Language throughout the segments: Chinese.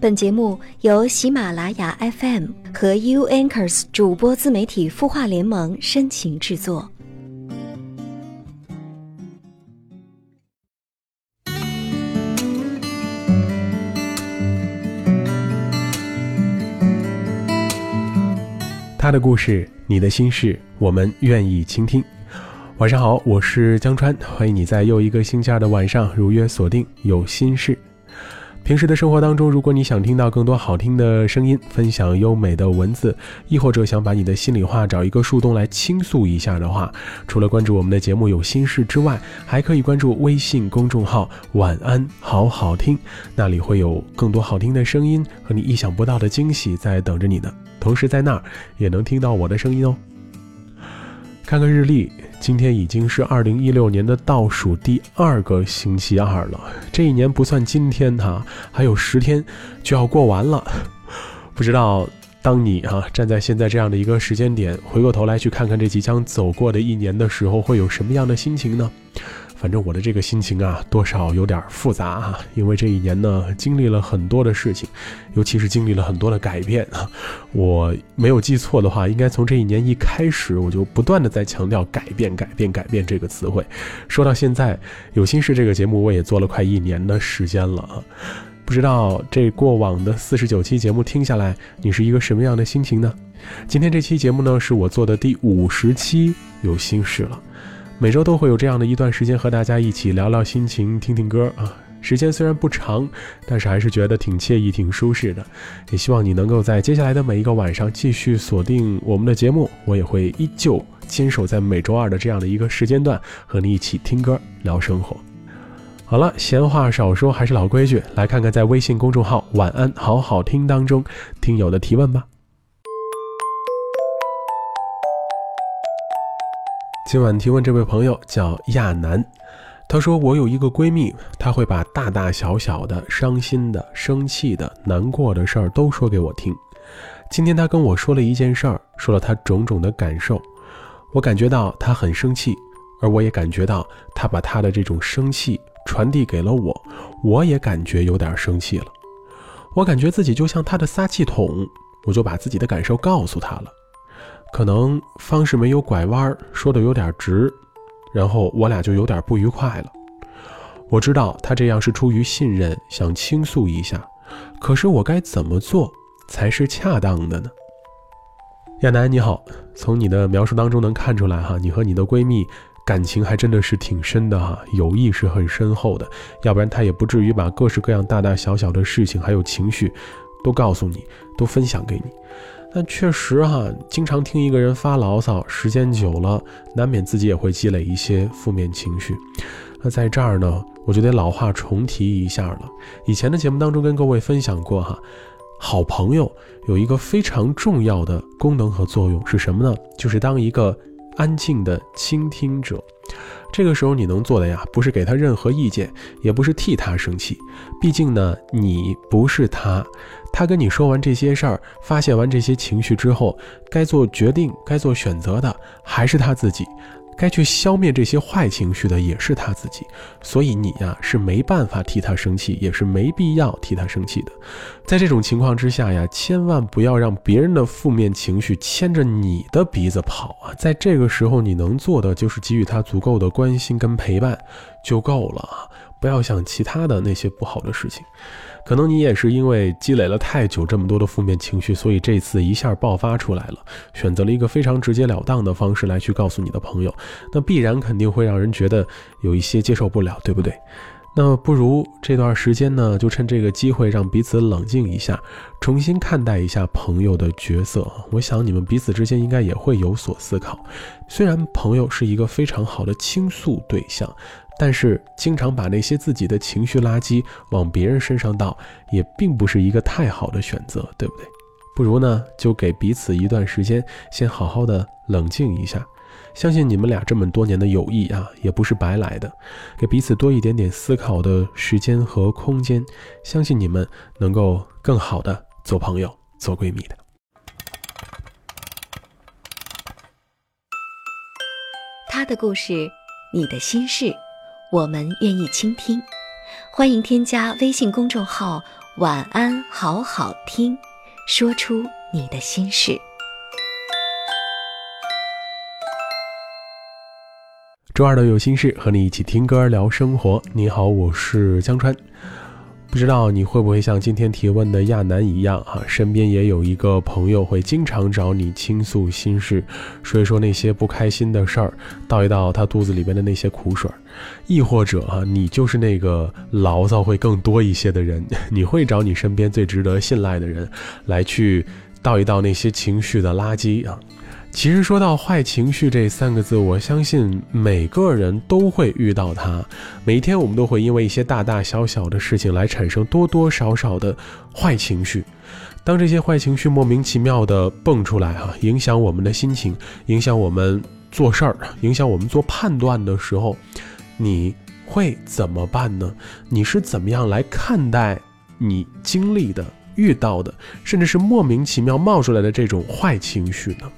本节目由喜马拉雅 FM 和 U Anchors 主播自媒体孵化联盟深情制作。他的故事，你的心事，我们愿意倾听。晚上好，我是江川，欢迎你在又一个星期二的晚上如约锁定有心事。平时的生活当中，如果你想听到更多好听的声音，分享优美的文字，亦或者想把你的心里话找一个树洞来倾诉一下的话，除了关注我们的节目有心事之外，还可以关注微信公众号“晚安好好听”，那里会有更多好听的声音和你意想不到的惊喜在等着你呢。同时在那儿也能听到我的声音哦。看看日历。今天已经是二零一六年的倒数第二个星期二了，这一年不算今天哈，还有十天就要过完了。不知道当你哈站在现在这样的一个时间点，回过头来去看看这即将走过的一年的时候，会有什么样的心情呢？反正我的这个心情啊，多少有点复杂啊，因为这一年呢，经历了很多的事情，尤其是经历了很多的改变啊。我没有记错的话，应该从这一年一开始，我就不断的在强调“改变、改变、改变”这个词汇。说到现在，有心事这个节目我也做了快一年的时间了啊。不知道这过往的四十九期节目听下来，你是一个什么样的心情呢？今天这期节目呢，是我做的第五十期有心事了。每周都会有这样的一段时间和大家一起聊聊心情，听听歌啊。时间虽然不长，但是还是觉得挺惬意、挺舒适的。也希望你能够在接下来的每一个晚上继续锁定我们的节目，我也会依旧坚守在每周二的这样的一个时间段，和你一起听歌、聊生活。好了，闲话少说，还是老规矩，来看看在微信公众号“晚安好好听”当中听友的提问吧。今晚提问这位朋友叫亚楠，他说：“我有一个闺蜜，她会把大大小小的、伤心的、生气的、难过的事儿都说给我听。今天她跟我说了一件事儿，说了她种种的感受。我感觉到她很生气，而我也感觉到她把她的这种生气传递给了我，我也感觉有点生气了。我感觉自己就像她的撒气筒，我就把自己的感受告诉她了。”可能方式没有拐弯儿，说的有点直，然后我俩就有点不愉快了。我知道他这样是出于信任，想倾诉一下，可是我该怎么做才是恰当的呢？亚楠你好，从你的描述当中能看出来哈，你和你的闺蜜感情还真的是挺深的哈，友谊是很深厚的，要不然她也不至于把各式各样大大小小的事情还有情绪都告诉你，都分享给你。但确实哈，经常听一个人发牢骚，时间久了，难免自己也会积累一些负面情绪。那在这儿呢，我就得老话重提一下了。以前的节目当中跟各位分享过哈，好朋友有一个非常重要的功能和作用是什么呢？就是当一个安静的倾听者。这个时候你能做的呀，不是给他任何意见，也不是替他生气，毕竟呢，你不是他。他跟你说完这些事儿，发泄完这些情绪之后，该做决定、该做选择的还是他自己，该去消灭这些坏情绪的也是他自己。所以你呀是没办法替他生气，也是没必要替他生气的。在这种情况之下呀，千万不要让别人的负面情绪牵着你的鼻子跑啊！在这个时候，你能做的就是给予他足够的关心跟陪伴就够了啊！不要想其他的那些不好的事情。可能你也是因为积累了太久这么多的负面情绪，所以这次一下爆发出来了，选择了一个非常直截了当的方式来去告诉你的朋友，那必然肯定会让人觉得有一些接受不了，对不对？那不如这段时间呢，就趁这个机会让彼此冷静一下，重新看待一下朋友的角色。我想你们彼此之间应该也会有所思考。虽然朋友是一个非常好的倾诉对象。但是，经常把那些自己的情绪垃圾往别人身上倒，也并不是一个太好的选择，对不对？不如呢，就给彼此一段时间，先好好的冷静一下。相信你们俩这么多年的友谊啊，也不是白来的。给彼此多一点点思考的时间和空间，相信你们能够更好的做朋友、做闺蜜的。他的故事，你的心事。我们愿意倾听，欢迎添加微信公众号晚安，好好听，说出你的心事。周二的有心事，和你一起听歌聊生活。你好，我是江川。不知道你会不会像今天提问的亚楠一样啊，身边也有一个朋友会经常找你倾诉心事，说一说那些不开心的事儿，倒一倒他肚子里边的那些苦水。亦或者啊，你就是那个牢骚会更多一些的人，你会找你身边最值得信赖的人来去倒一倒那些情绪的垃圾啊。其实说到坏情绪这三个字，我相信每个人都会遇到它。每一天，我们都会因为一些大大小小的事情来产生多多少少的坏情绪。当这些坏情绪莫名其妙的蹦出来啊，影响我们的心情，影响我们做事儿，影响我们做判断的时候，你会怎么办呢？你是怎么样来看待你经历的、遇到的，甚至是莫名其妙冒出来的这种坏情绪呢？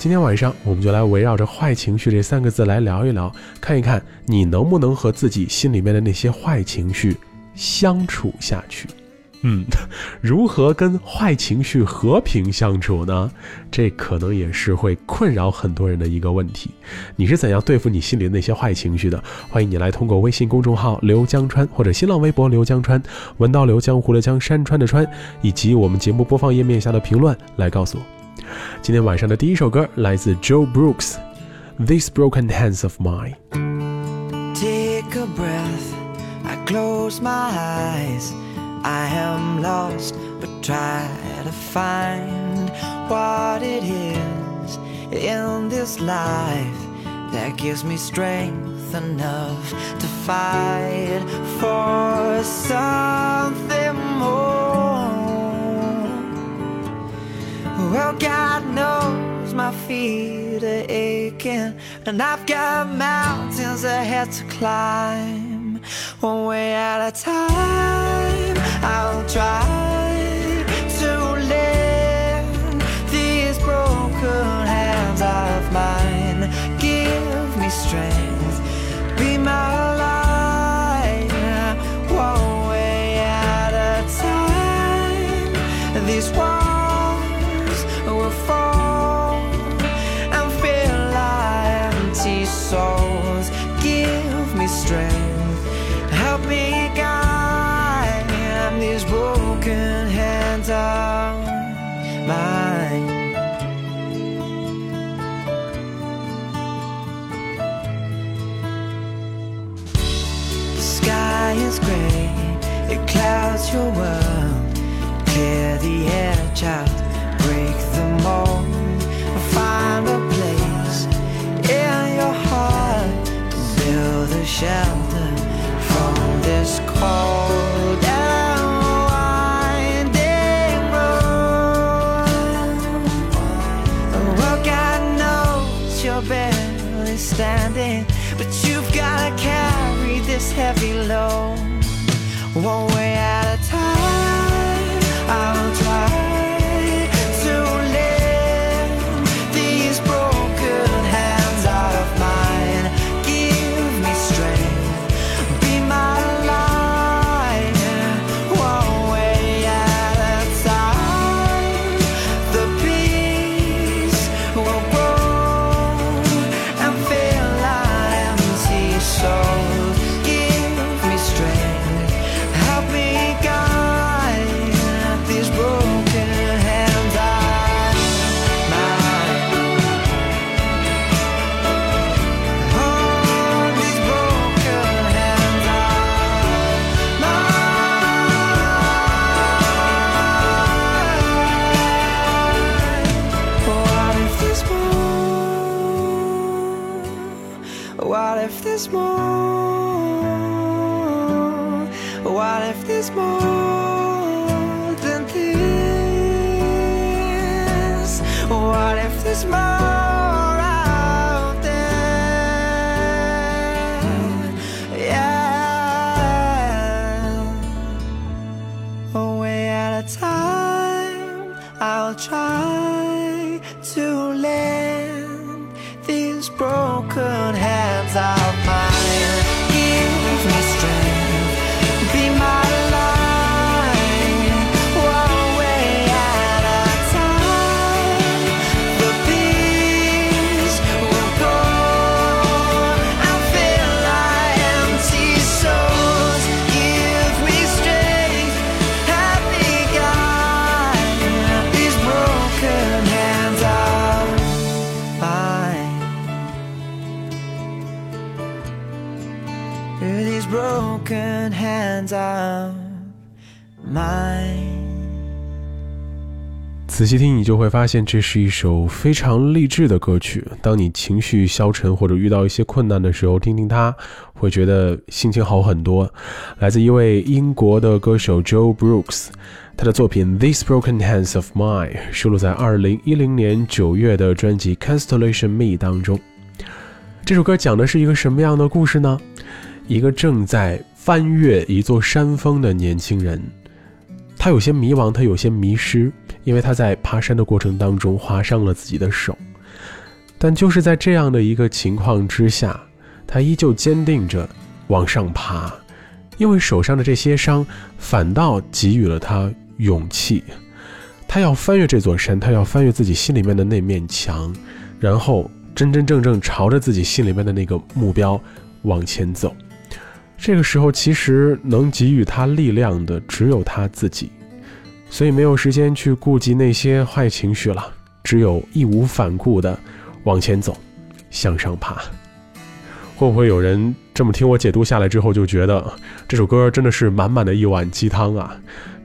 今天晚上，我们就来围绕着“坏情绪”这三个字来聊一聊，看一看你能不能和自己心里面的那些坏情绪相处下去。嗯，如何跟坏情绪和平相处呢？这可能也是会困扰很多人的一个问题。你是怎样对付你心里的那些坏情绪的？欢迎你来通过微信公众号“刘江川”或者新浪微博“刘江川”，文刀刘江湖的江山川的川，以及我们节目播放页面下的评论来告诉我。今天晚上的第一首歌来自 Joe Brooks，《These Broken Hands of Mine》。Take a breath, I close my eyes. I am lost, but try to find what it is in this life that gives me strength enough to fight for something more. Well, God knows my feet are aching, and I've got mountains ahead to climb. One way at a time, I'll try broken 仔细听，你就会发现这是一首非常励志的歌曲。当你情绪消沉或者遇到一些困难的时候，听听它，会觉得心情好很多。来自一位英国的歌手 Joe Brooks，他的作品《These Broken Hands of Mine》收录在2010年9月的专辑《Constellation Me》当中。这首歌讲的是一个什么样的故事呢？一个正在翻越一座山峰的年轻人，他有些迷茫，他有些迷失。因为他在爬山的过程当中划伤了自己的手，但就是在这样的一个情况之下，他依旧坚定着往上爬，因为手上的这些伤反倒给予了他勇气。他要翻越这座山，他要翻越自己心里面的那面墙，然后真真正正朝着自己心里面的那个目标往前走。这个时候，其实能给予他力量的只有他自己。所以没有时间去顾及那些坏情绪了，只有义无反顾的往前走，向上爬。会不会有人这么听我解读下来之后就觉得这首歌真的是满满的一碗鸡汤啊？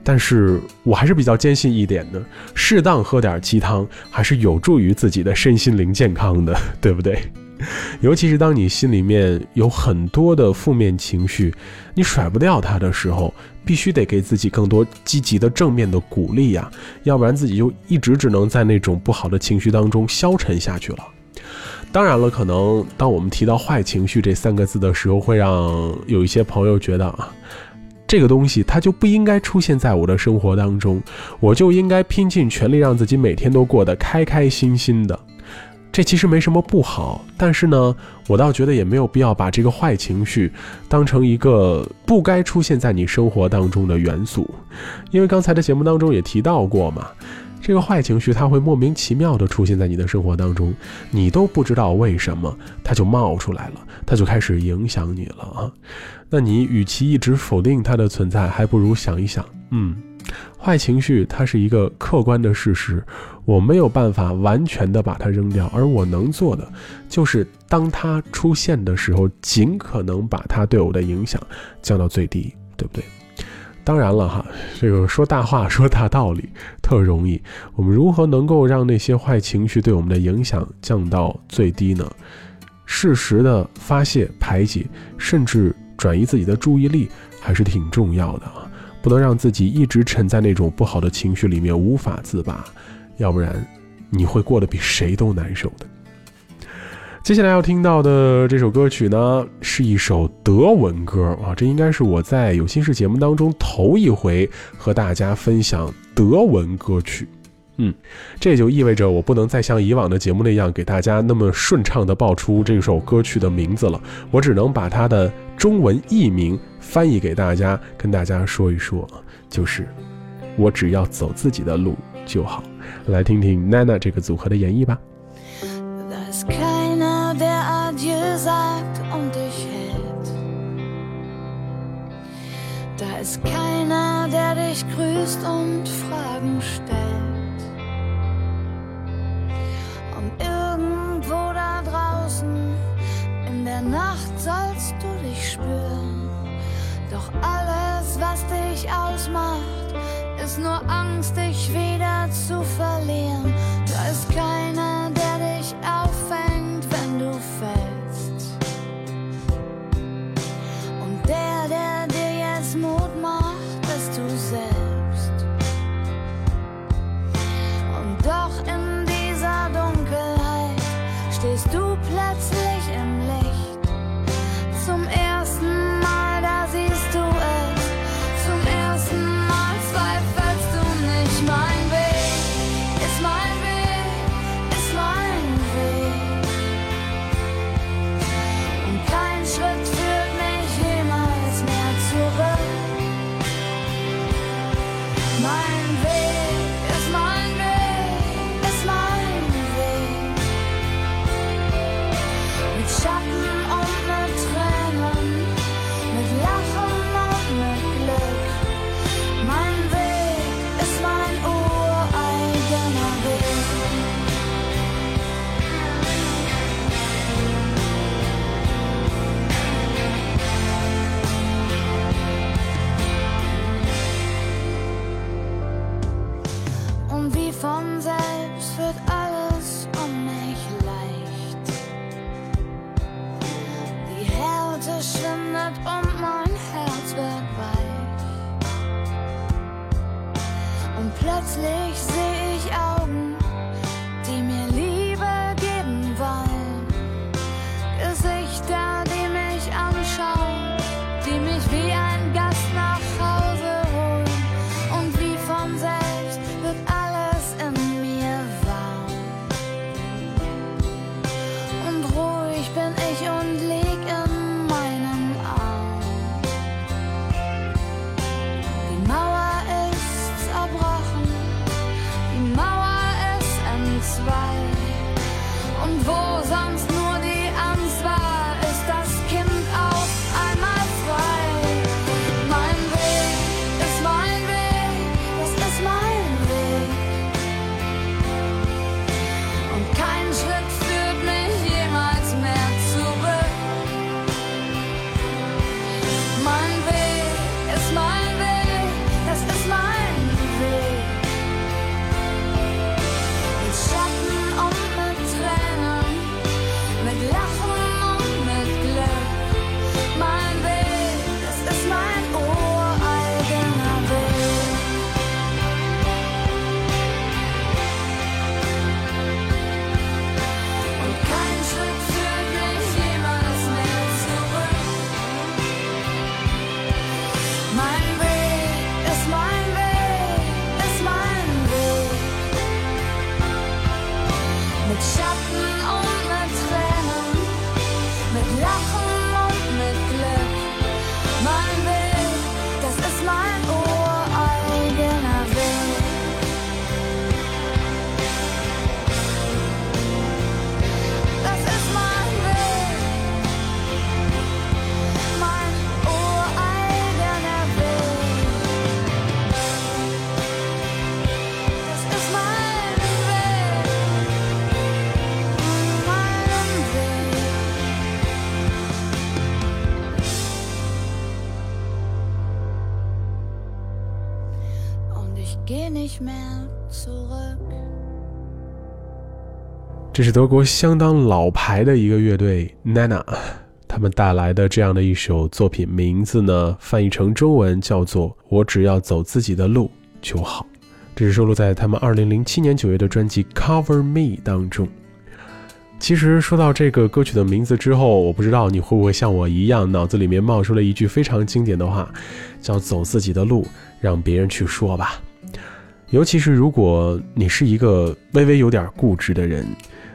但是我还是比较坚信一点的，适当喝点鸡汤还是有助于自己的身心灵健康的，对不对？尤其是当你心里面有很多的负面情绪，你甩不掉它的时候，必须得给自己更多积极的正面的鼓励呀，要不然自己就一直只能在那种不好的情绪当中消沉下去了。当然了，可能当我们提到坏情绪这三个字的时候，会让有一些朋友觉得啊，这个东西它就不应该出现在我的生活当中，我就应该拼尽全力让自己每天都过得开开心心的。这其实没什么不好，但是呢，我倒觉得也没有必要把这个坏情绪当成一个不该出现在你生活当中的元素，因为刚才的节目当中也提到过嘛，这个坏情绪它会莫名其妙的出现在你的生活当中，你都不知道为什么它就冒出来了，它就开始影响你了啊。那你与其一直否定它的存在，还不如想一想，嗯。坏情绪，它是一个客观的事实，我没有办法完全的把它扔掉，而我能做的，就是当它出现的时候，尽可能把它对我的影响降到最低，对不对？当然了哈，这个说大话说大道理特容易，我们如何能够让那些坏情绪对我们的影响降到最低呢？适时的发泄、排解，甚至转移自己的注意力，还是挺重要的啊。不能让自己一直沉在那种不好的情绪里面无法自拔，要不然你会过得比谁都难受的。接下来要听到的这首歌曲呢，是一首德文歌啊，这应该是我在有心事节目当中头一回和大家分享德文歌曲。嗯，这就意味着我不能再像以往的节目那样给大家那么顺畅的报出这首歌曲的名字了，我只能把它的中文译名。翻译给大家，跟大家说一说，就是我只要走自己的路就好。来听听 Nana 这个组合的演绎吧。Doch alles, was dich ausmacht, ist nur Angst, dich wieder zu verlieren. Da ist keiner, 这是德国相当老牌的一个乐队 Nana，他们带来的这样的一首作品，名字呢翻译成中文叫做《我只要走自己的路就好》，这是收录在他们2007年9月的专辑《Cover Me》当中。其实说到这个歌曲的名字之后，我不知道你会不会像我一样，脑子里面冒出了一句非常经典的话，叫“走自己的路，让别人去说吧”。尤其是如果你是一个微微有点固执的人，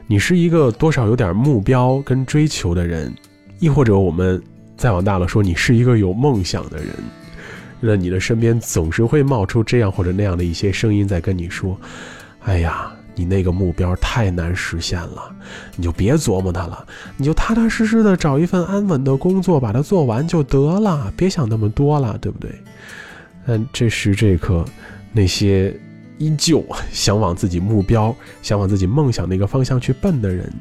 你是一个多少有点目标跟追求的人，亦或者我们再往大了说，你是一个有梦想的人，那你的身边总是会冒出这样或者那样的一些声音在跟你说：“哎呀，你那个目标太难实现了，你就别琢磨它了，你就踏踏实实的找一份安稳的工作，把它做完就得了，别想那么多了，对不对？”但这时这刻，那些依旧 想往自己目标、想往自己梦想那个方向去奔的人，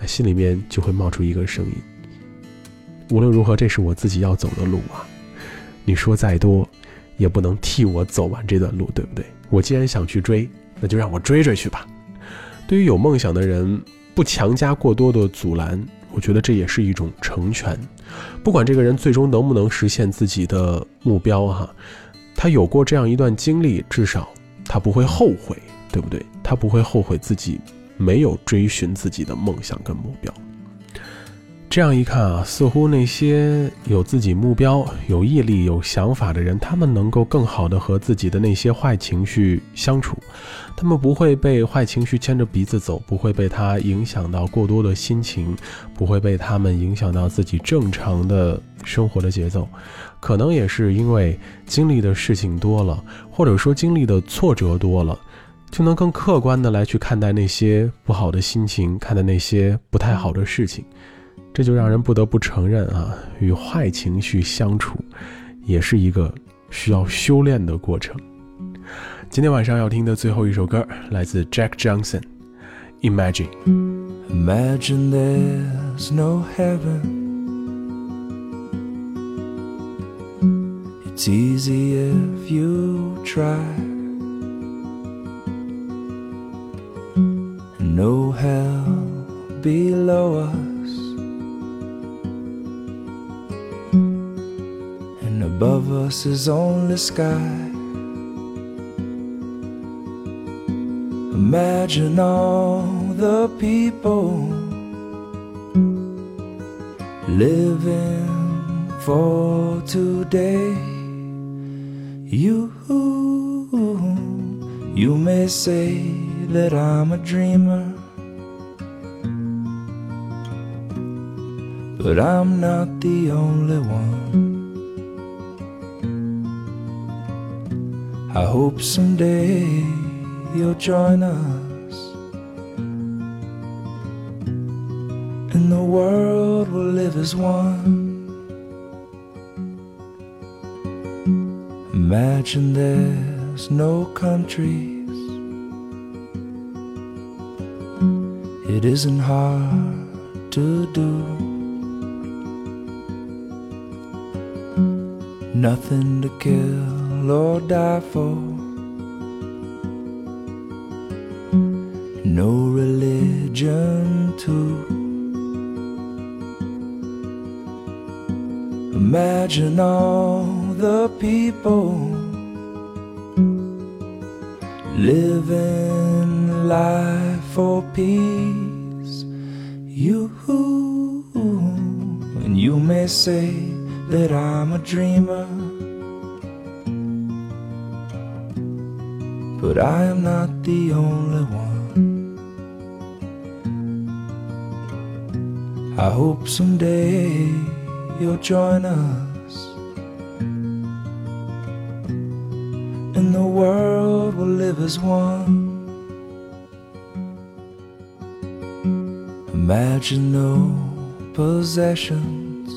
那心里面就会冒出一个声音：无论如何，这是我自己要走的路啊！你说再多，也不能替我走完这段路，对不对？我既然想去追，那就让我追追去吧。对于有梦想的人，不强加过多的阻拦，我觉得这也是一种成全。不管这个人最终能不能实现自己的目标，哈。他有过这样一段经历，至少他不会后悔，对不对？他不会后悔自己没有追寻自己的梦想跟目标。这样一看啊，似乎那些有自己目标、有毅力、有想法的人，他们能够更好的和自己的那些坏情绪相处，他们不会被坏情绪牵着鼻子走，不会被他影响到过多的心情，不会被他们影响到自己正常的生活的节奏。可能也是因为经历的事情多了，或者说经历的挫折多了，就能更客观的来去看待那些不好的心情，看待那些不太好的事情。这就让人不得不承认啊与坏情绪相处也是一个需要修炼的过程今天晚上要听的最后一首歌来自 jack johnson imagine imagine there's no heaven it's easy if you try no hell below above us is only sky. Imagine all the people living for today. You, you may say that I'm a dreamer, but I'm not the only one. I hope someday you'll join us. And the world will live as one. Imagine there's no countries. It isn't hard to do. Nothing to kill or die for. No religion too. Imagine all the people living life for peace. You and you may say that I'm a dreamer, but I am not the only one. I hope someday you'll join us. And the world will live as one. Imagine no possessions.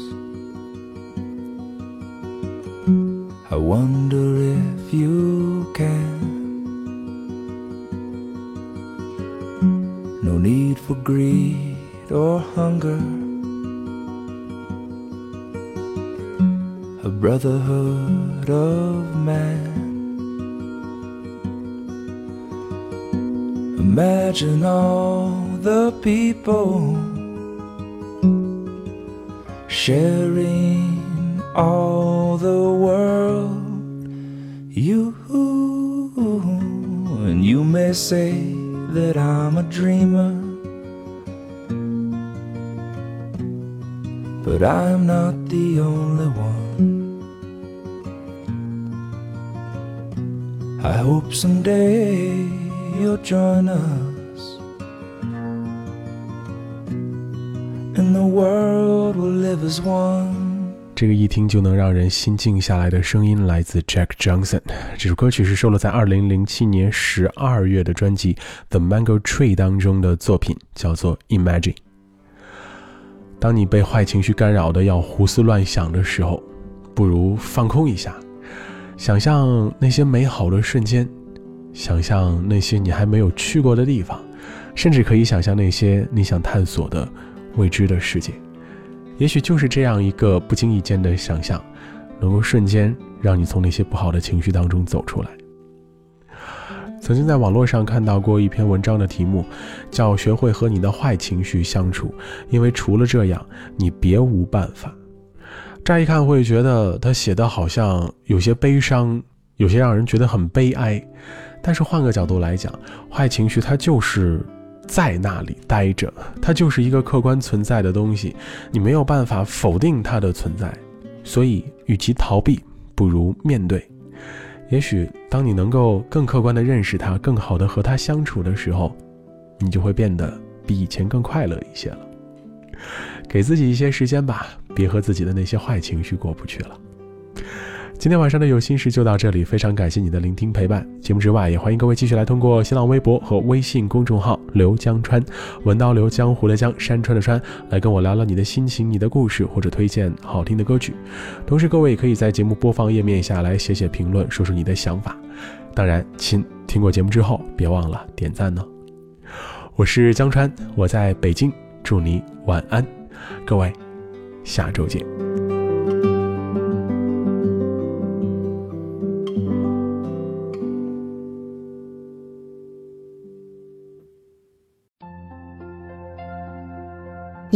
I wonder if you greed or hunger. A brotherhood of man. Imagine all the people sharing all the world. You and you may say that I'm a dreamer. But I'm not the only one. I hope someday you'll join us, and the world will live as one. 这个一听就能让人心静下来的声音来自 Jack Johnson。这首歌曲是收录在2007年12月的专辑《The Mango Tree》当中的作品，叫做《Imagine》。当你被坏情绪干扰的要胡思乱想的时候，不如放空一下，想象那些美好的瞬间，想象那些你还没有去过的地方，甚至可以想象那些你想探索的未知的世界。也许就是这样一个不经意间的想象，能够瞬间让你从那些不好的情绪当中走出来。曾经在网络上看到过一篇文章的题目，叫“学会和你的坏情绪相处”，因为除了这样，你别无办法。乍一看会觉得他写的好像有些悲伤，有些让人觉得很悲哀。但是换个角度来讲，坏情绪它就是在那里待着，它就是一个客观存在的东西，你没有办法否定它的存在。所以，与其逃避，不如面对。也许当你能够更客观的认识他，更好的和他相处的时候，你就会变得比以前更快乐一些了。给自己一些时间吧，别和自己的那些坏情绪过不去了。今天晚上的有心事就到这里，非常感谢你的聆听陪伴。节目之外，也欢迎各位继续来通过新浪微博和微信公众号“刘江川”，文刀刘江湖的江山川的川，来跟我聊聊你的心情、你的故事，或者推荐好听的歌曲。同时，各位也可以在节目播放页面下来写写评论，说说你的想法。当然，亲，听过节目之后别忘了点赞呢。我是江川，我在北京，祝你晚安，各位，下周见。